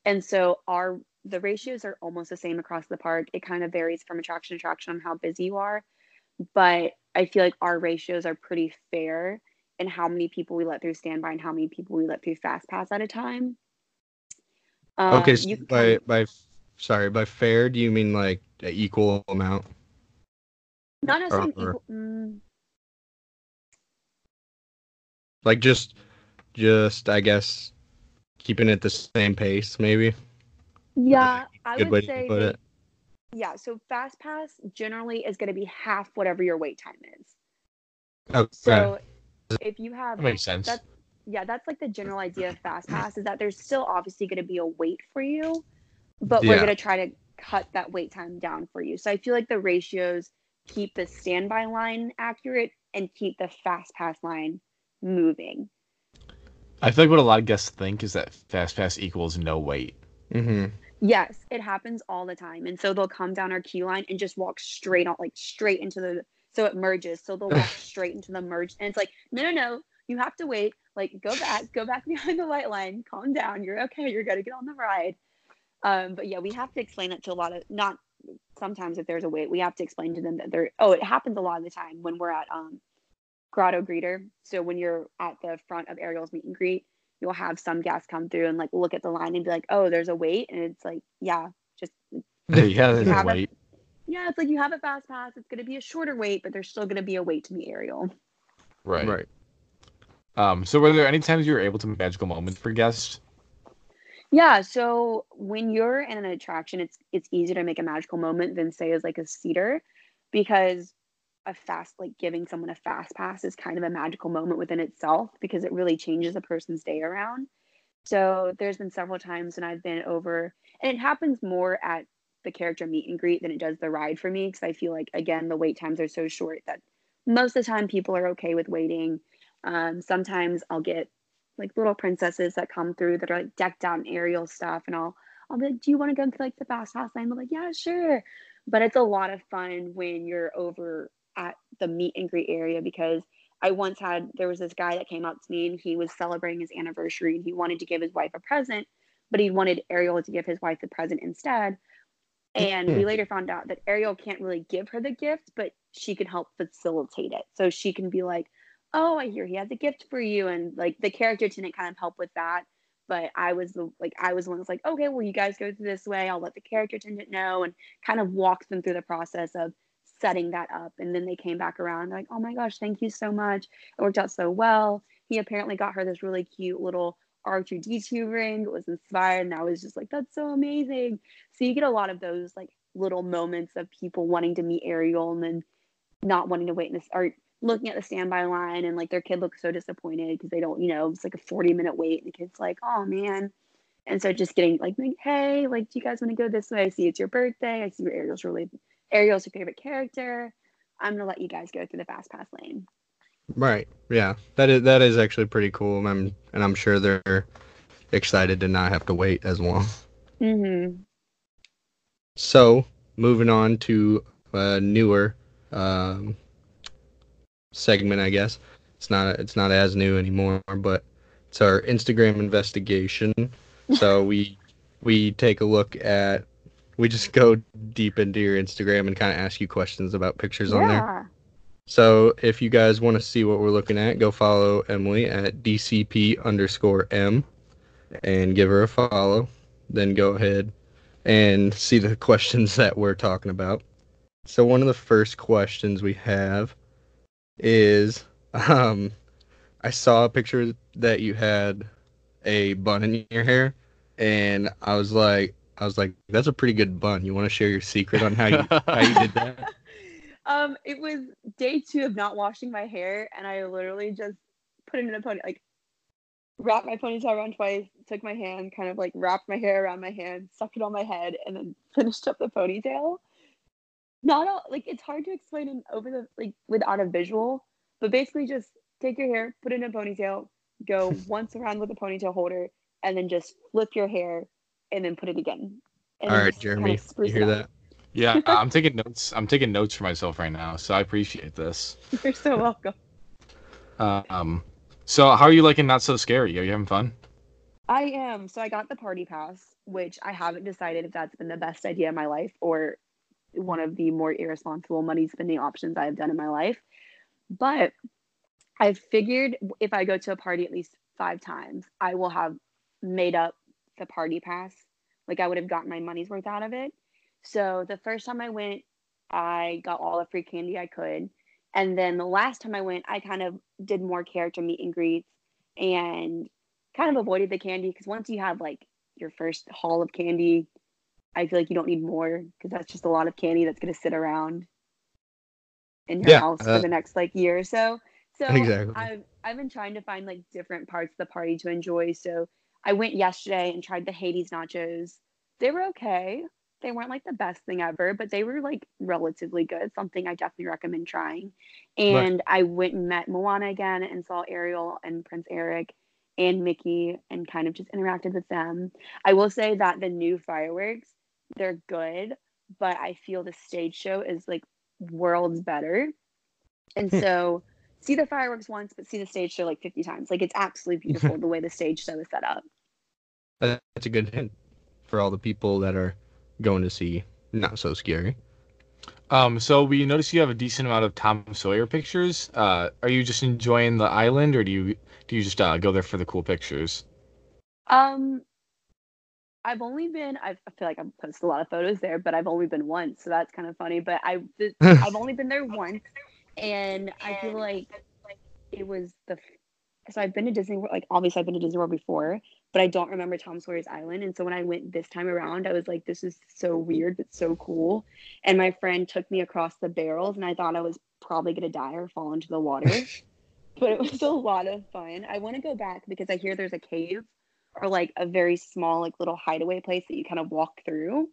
And so our the ratios are almost the same across the park. It kind of varies from attraction to attraction on how busy you are. But I feel like our ratios are pretty fair in how many people we let through standby and how many people we let through fast pass at a time. Um, okay, so can by by sorry, by fair, do you mean like equal amount? not necessarily or- equal, mm, Like just just I guess keeping it the same pace maybe? yeah, I would say put they- it. yeah, so fast pass generally is going to be half whatever your wait time is. Oh, okay. So if you have That makes sense. That's yeah, that's like the general idea of fast pass is that there's still obviously going to be a wait for you, but we're going to try to cut that wait time down for you. So I feel like the ratios keep the standby line accurate and keep the fast pass line moving. I feel like what a lot of guests think is that fast pass equals no wait. hmm Yes, it happens all the time. And so they'll come down our queue line and just walk straight on like straight into the so it merges. So they'll walk straight into the merge and it's like, no no no, you have to wait. Like go back, go back behind the white line, calm down, you're okay, you're gonna get on the ride. Um, but yeah, we have to explain it to a lot of not sometimes if there's a wait, we have to explain to them that they're oh, it happens a lot of the time when we're at um grotto greeter. So when you're at the front of Ariel's meet and greet, you'll have some guests come through and like look at the line and be like, "Oh, there's a wait," and it's like, "Yeah, just yeah, there's You no have wait. yeah." It's like you have a fast pass. It's gonna be a shorter wait, but there's still gonna be a wait to meet Ariel. Right. Right. Um. So, were there any times you were able to make magical moments for guests? Yeah. So when you're in an attraction, it's it's easier to make a magical moment than say as like a seater, because a fast like giving someone a fast pass is kind of a magical moment within itself because it really changes a person's day around. So there's been several times when I've been over, and it happens more at the character meet and greet than it does the ride for me because I feel like again the wait times are so short that most of the time people are okay with waiting. Um, sometimes I'll get like little princesses that come through that are like decked out in Ariel stuff, and I'll I'll be like, "Do you want to go to like the fast pass line?" They're like, "Yeah, sure." But it's a lot of fun when you're over at the meet and greet area because I once had there was this guy that came up to me and he was celebrating his anniversary and he wanted to give his wife a present, but he wanted Ariel to give his wife the present instead. And we hmm. later found out that Ariel can't really give her the gift, but she can help facilitate it. So she can be like, "Oh, I hear he has a gift for you," and like the character didn't kind of help with that. But I was the like I was the one that's like, "Okay, well, you guys go through this way. I'll let the character attendant know," and kind of walk them through the process of setting that up. And then they came back around like, "Oh my gosh, thank you so much. It worked out so well." He apparently got her this really cute little R2D2 ring. It was inspired, and I was just like, "That's so amazing." So you get a lot of those like little moments of people wanting to meet Ariel and then not wanting to wait in this or looking at the standby line and like their kid looks so disappointed because they don't, you know, it's like a 40 minute wait and the kid's like, oh man. And so just getting like, like, hey, like, do you guys want to go this way? I see it's your birthday. I see Ariel's really Ariel's your favorite character. I'm gonna let you guys go through the fast pass lane. Right. Yeah. That is that is actually pretty cool. I'm, and I'm sure they're excited to not have to wait as long. Mm-hmm. So moving on to a newer um, segment, I guess it's not it's not as new anymore. But it's our Instagram investigation. So we we take a look at we just go deep into your Instagram and kind of ask you questions about pictures on there. yeah. So if you guys want to see what we're looking at, go follow Emily at DCP underscore M and give her a follow. Then go ahead and see the questions that we're talking about. So one of the first questions we have is um I saw a picture that you had a bun in your hair and I was like I was like that's a pretty good bun. You want to share your secret on how you how you did that? Um, it was day two of not washing my hair, and I literally just put it in a pony, like wrapped my ponytail around twice, took my hand, kind of like wrapped my hair around my hand, stuck it on my head, and then finished up the ponytail. Not all like it's hard to explain in over the like without a visual, but basically just take your hair, put it in a ponytail, go once around with a ponytail holder, and then just flip your hair, and then put it again. And All then kind Jeremy, of you hear that? Yeah, I'm taking notes. I'm taking notes for myself right now, so I appreciate this. You're so welcome. Um, so how are you liking Not So Scary? Are you having fun? I am. So I got the party pass, which I haven't decided if that's been the best idea in my life or one of the more irresponsible money spending options I have done in my life. But I figured if I go to a party at least five times, I will have made up the party pass. Like I would have gotten my money's worth out of it. So the first time I went, I got all the free candy I could. And then the last time I went, I kind of did more character meet and greets and kind of avoided the candy because once you have like your first haul of candy, I feel like you don't need more because that's just a lot of candy that's going to sit around in your Yeah, house uh, for the next like year or so. So Exactly. I've I've been trying to find like different parts of the party to enjoy. So I went yesterday and tried the Hades nachos. They were okay. They weren't like the best thing ever, but they were like relatively good. Something I definitely recommend trying. And I went and met Moana again and saw Ariel and Prince Eric and Mickey and kind of just interacted with them. I will say that the new fireworks, they're good, but I feel the stage show is like worlds better. And Hmm. so see the fireworks once, but see the stage show like 50 times. Like it's absolutely beautiful the way the stage show is set up. That's a good hint for all the people that are going to see Not So Scary. Um, so we notice you have a decent amount of Tom Sawyer pictures. Uh, are you just enjoying the island, or do you do you just uh, go there for the cool pictures? Um, I've only been, I I feel like I've posted a lot of photos there, but I've only been once. So that's kind of funny. But I've, I've only been there once. And I feel like it was the, so I've been to Disney World, like obviously I've been to Disney World before, but I don't remember Tom Sawyer's Island. And so when I went this time around, I was like, this is so weird, but so cool. And my friend took me across the barrels and I thought I was probably going to die or fall into the water. but it was a lot of fun. I want to go back because I hear there's a cave or like a very small, like little hideaway place that you kind of walk through.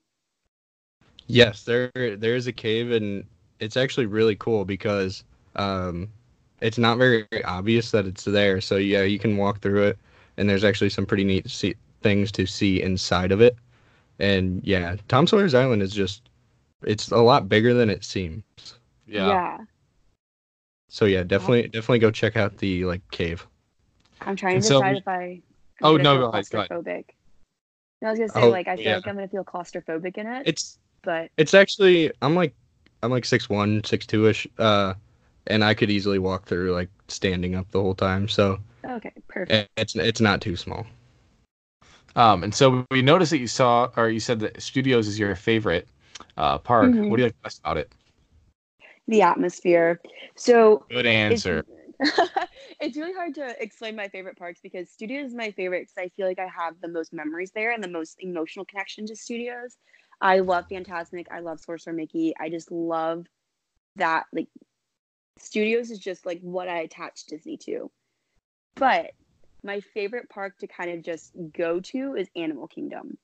Yes, there there is a cave and it's actually really cool because um it's not very obvious that it's there. So yeah, you can walk through it and there's actually some pretty neat see- things to see inside of it. And yeah, Tom Sawyer's Island is just it's a lot bigger than it seems. Yeah. yeah. So yeah, definitely definitely go check out the like cave. I'm trying And to so decide we- if I. Oh, gonna no, feel go ahead, claustrophobic. No, I was gonna say Oh, like I feel yeah. like I'm gonna feel claustrophobic in it, It's but it's actually I'm like I'm like six one, six two ish, uh, and I could easily walk through like standing up the whole time. So okay, perfect. it's it's not too small. Um, and so we noticed that you saw, or you said that Studios is your favorite uh, park. Mhm. What do you like best about it? The atmosphere. So Good it's, answer. it's really hard to explain my favorite parks because studios is my favorite because I feel like I have the most memories there and the most emotional connection to studios. I love Fantasmic. I love Sorcerer Mickey. I just love that like studios is just like what I attach Disney to. But my favorite park to kind of just go to is Animal Kingdom.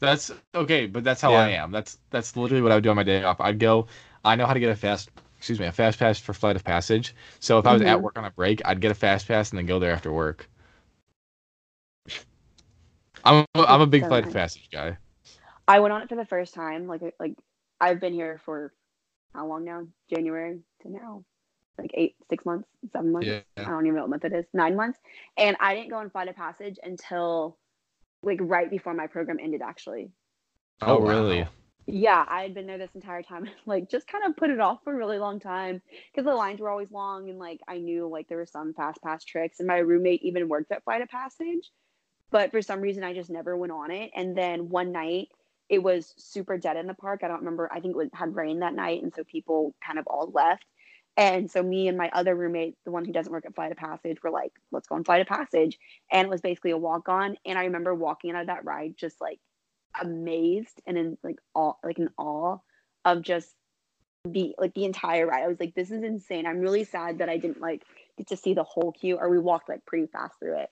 That's okay, but that's how Yeah. I am. That's that's literally what I would do on my day off. I'd go. I know how to get a fast, excuse me, a fast pass for Flight of Passage. So if I was at Mhm. work on a break, I'd get a fast pass and then go there after work. I'm a, I'm a big So Flight of. Passage guy. I went on it for the first time. Like like I've been here for how long now? January to now. like eight, six months, seven months. Yeah. I don't even know what month it is. Nine months, and I didn't go on Flight of Passage until like right before my program ended. Actually, oh, oh, wow. really? yeah, I had been there this entire time. like just kind of put it off for a really long time because the lines were always long, and like I knew like there were some fast pass tricks, and my roommate even worked at Flight of Passage, but for some reason I just never went on it. And then one night it was super dead in the park. I don't remember. I think it was, had rain that night, and so people kind of all left. And so me and my other roommate, the one who doesn't work at Flight of Passage, were like, "Let's go on Flight of Passage," and it was basically a walk on. And I remember walking out of that ride just like amazed and in like all like in awe of just the like the entire ride. I was like, "This is insane." I'm really sad that I didn't like get to see the whole queue, or we walked like pretty fast through it.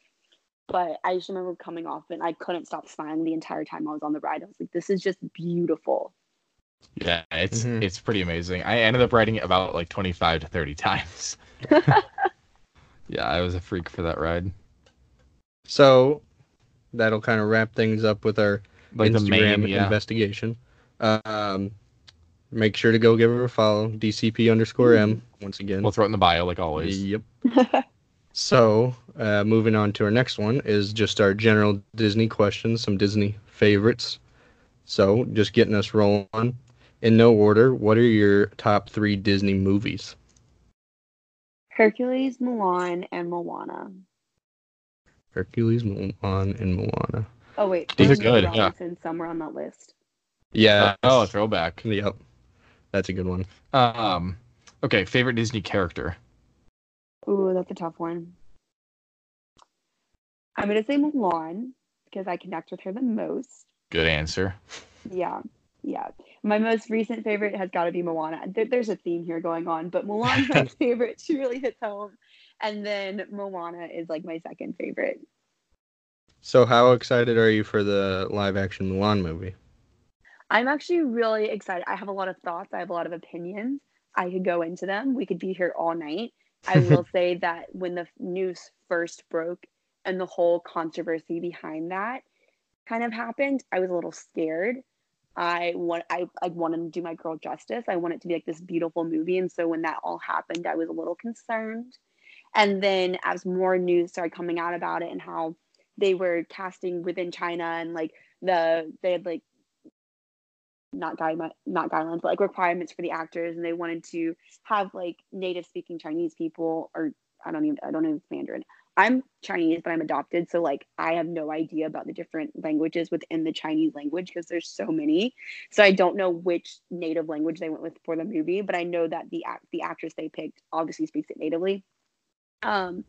But I just remember coming off and I couldn't stop smiling the entire time I was on the ride. I was like, this is just beautiful. Yeah, it's Mhm. it's pretty amazing. I ended up riding it about like 25 to 30 times. yeah, I was a freak for that ride. So that'll kind of wrap things up with our Like the Instagram main, yeah. investigation. Um, make sure to go give her a follow. DCP underscore M once again. We'll throw it in the bio like always. Yep. So, uh, moving on to our next one is just our general Disney questions, some Disney favorites. So, just getting us rolling. In no order, what are your top three Disney movies? Hercules, Mulan, and Moana. Hercules, Mulan, and Moana. Oh wait, These are good, Dory yeah. Robinson somewhere on that list. Yeah. Oh, throwback. Yep. That's a good one. Um, okay, favorite Disney character. Ooh, that's a tough one. I'm gonna say Mulan because I connect with her the most. Good answer. Yeah, yeah. My most recent favorite has got to be Moana. There, there's a theme here going on, but Mulan's my favorite. She really hits home. And then Moana is like my second favorite. So, how excited are you for the live action Mulan movie? I'm actually really excited. I have a lot of thoughts. I have a lot of opinions. I could go into them. We could be here all night. I will say that when the news first broke and the whole controversy behind that kind of happened, I was a little scared. I want I, I wanted to do my girl justice. I want it to be like this beautiful movie. And so when that all happened, I was a little concerned. And then as more news started coming out about it and how they were casting within China and like the they had like not guide not guidelines but like requirements for the actors and they wanted to have like native speaking Chinese people or I don't even I don't know Mandarin. I'm Chinese but I'm adopted so like I have no idea about the different languages within the Chinese language because there's so many. So I don't know which native language they went with for the movie, but I know that the act the actress they picked obviously speaks it natively. Um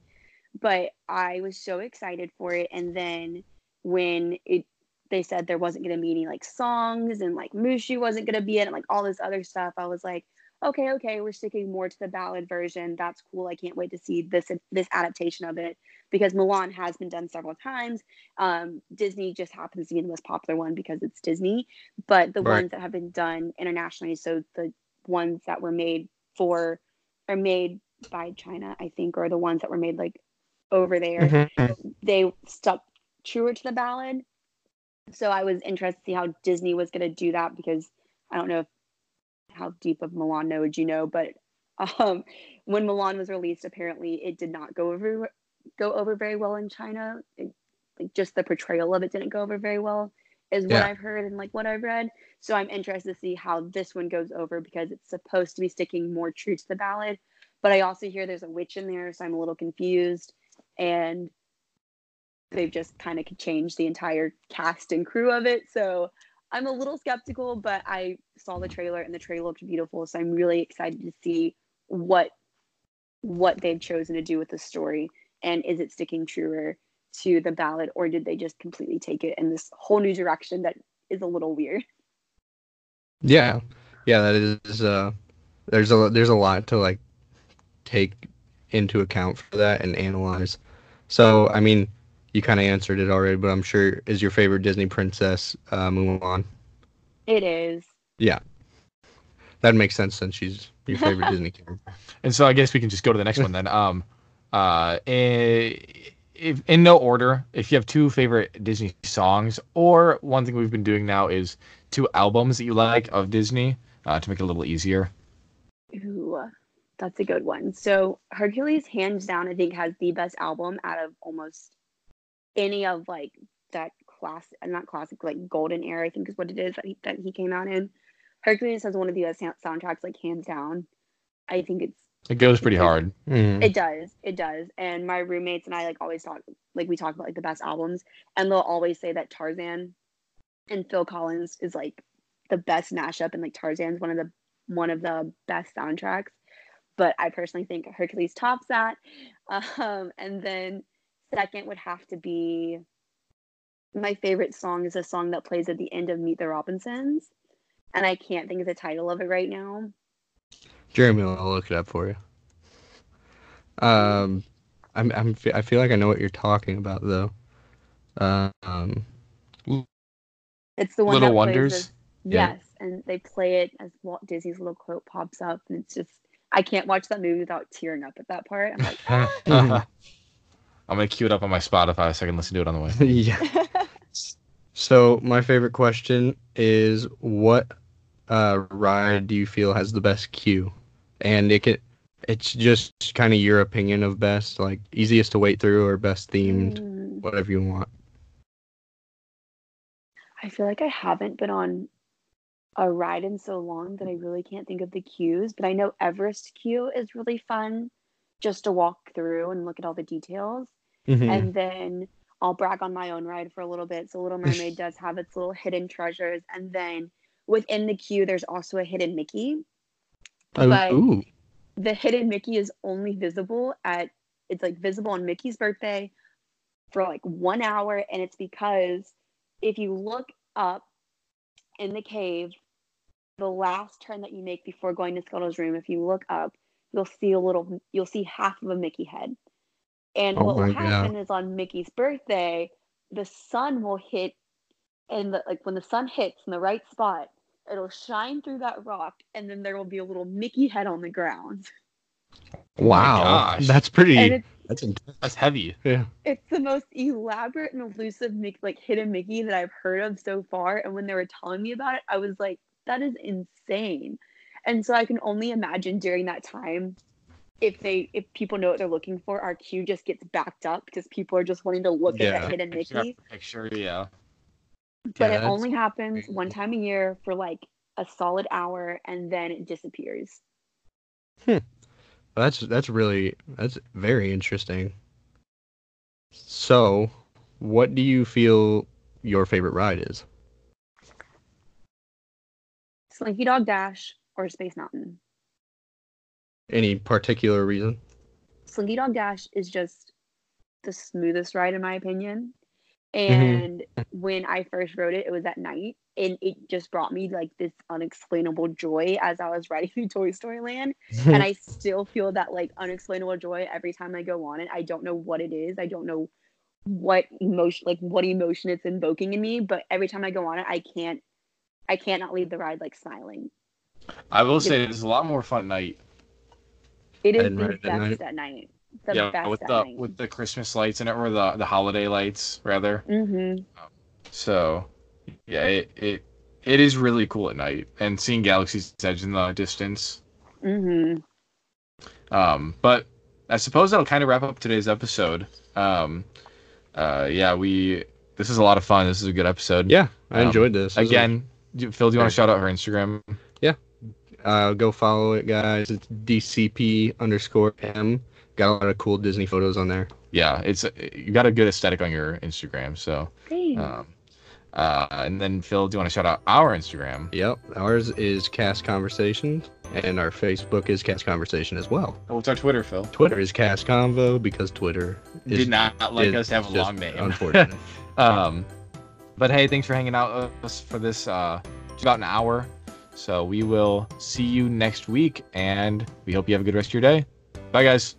but I was so excited for it and then when it they said there wasn't going to be any like songs and like Mushu wasn't going to be in it, like all this other stuff. I was like, okay, okay, we're sticking more to the ballad version. That's cool. I can't wait to see this this adaptation of it because Mulan has been done several times. Um, Disney just happens to be the most popular one because it's Disney, but the Right. ones that have been done internationally, so the ones that were made for are made by China, I think, or the ones that were made like over there they stuck truer to the ballad. So I was interested to see how Disney was going to do that because I don't know if, how deep of Mulan knowledge you know, but um, when Mulan was released, apparently it did not go over go over very well in China. It, like just the portrayal of it didn't go over very well, is what Yeah. I've heard and like what I've read. So I'm interested to see how this one goes over because it's supposed to be sticking more true to the ballad. But I also hear there's a witch in there, so I'm a little confused. And they've just kind of changed the entire cast and crew of it. So I'm a little skeptical, but I saw the trailer and the trailer looked beautiful. So I'm really excited to see what what they've chosen to do with the story and is it sticking truer to the ballad or did they just completely take it in this whole new direction that is a little weird. Yeah, yeah, that is. Uh, there's a there's a lot to like take into account for that and analyze. So, I mean, you kind of answered it already, but I'm sure is your favorite Disney princess uh, Mulan? It is. Yeah, that makes sense since she's your favorite Disney character. And so I guess we can just go to the next one then. Um, uh, if, in no order, if you have two favorite Disney songs, or one thing we've been doing now is two albums that you like of Disney uh, to make it a little easier. Ooh, that's a good one. So Hercules, hands down, I think has the best album out of almost any of like that class, not classic, like golden era. I think is what it is that he, that he came out in. Hercules has one of the best soundtracks, like hands down. I think it's it goes pretty hard. Mhm. it does. It does. And my roommates and I like always talk like we talk about like the best albums and they'll always say that Tarzan and Phil Collins is like the best mashup and like Tarzan's one of the one of the best soundtracks. But I personally think Hercules tops that. Um, and then second would have to be my favorite song is a song that plays at the end of Meet the Robinsons. And I can't think of the title of it right now. Jeremy, I'll look it up for you. Um, I'm, I'm, I feel like I know what you're talking about though. Um, It's the one Little that plays Wonders? as- Yeah. yes, and they play it as Walt Disney's little quote pops up, and it's just I can't watch that movie without tearing up at that part. I'm like, ah. I'm gonna queue it up on my Spotify so I can listen to it on the way. yeah. So my favorite question is, what uh, ride do you feel has the best queue? And it can, it's just kind of your opinion of best, like easiest to wait through or best themed, Mm, whatever you want. I feel like I haven't been on a ride in so long that I really can't think of the queues, but I know Everest queue is really fun just to walk through and look at all the details. Mhm. and then I'll brag on my own ride for a little bit. So Little Mermaid does have its little hidden treasures, and then within the queue, there's also a hidden Mickey. Oh, but- ooh. The hidden Mickey is only visible at it's like visible on Mickey's birthday for like one hour, and it's because if you look up in the cave, the last turn that you make before going to Scuttle's room, if you look up, you'll see a little, you'll see half of a Mickey head. And Oh what will my God. happen is on Mickey's birthday, the sun will hit, and the, like when the sun hits in the right spot, it'll shine through that rock, and then there will be a little Mickey head on the ground. Oh wow, gosh. that's pretty. That's intense. That's heavy. Yeah. it's the most elaborate and elusive Mick, like hidden Mickey that I've heard of so far. And when they were telling me about it, I was like, that is insane. And so I can only imagine during that time if they if people know what they're looking for, our queue just gets backed up because people are just wanting to look at Yeah. that hidden Mickey. Picture, yeah. But Yeah, it only happens crazy. one time a year for like a solid hour and then it disappears. Hmm. That's that's really that's very interesting. So, what do you feel your favorite ride is? Slinky Dog Dash or Space Mountain. Any particular reason? Slinky Dog Dash is just the smoothest ride in my opinion. Mhm. And when I first rode it, it was at night, and it just brought me like this unexplainable joy as I was riding through Toy Story Land. and I still feel that like unexplainable joy every time I go on it. I don't know what it is. I don't know what emotion, like what emotion it's invoking in me, but every time I go on it, I can't, I can't not leave the ride like smiling. I will say it's a lot more fun at night. It is And the at best night. at night. The yeah, best with at the night. with the Christmas lights in it or the the holiday lights rather. mm-hmm. So yeah, it, it it is really cool at night and seeing Galaxy's Edge in the distance. Mm-hmm. Um, but I suppose that'll kind of wrap up today's episode. Um, uh, yeah, we this is a lot of fun. This is a good episode. yeah, I Um, enjoyed this. This Again, do- Phil, do you want to shout out her Instagram? Uh, go follow it, guys. It's DCP underscore M. Got a lot of cool Disney photos on there. Yeah, it's you got a good aesthetic on your Instagram. So, um, uh, and then Phil, do you want to shout out our Instagram? Yep, ours is Cast Conversations, and our Facebook is Cast Conversation as well. Oh, what's our Twitter, Phil? Twitter is Cast Convo because Twitter is, Did not like is us to have a long name. Unfortunate. Um, but hey, thanks for hanging out with us for this uh, it's about an hour. So we will see you next week, and we hope you have a good rest of your day. Bye, guys.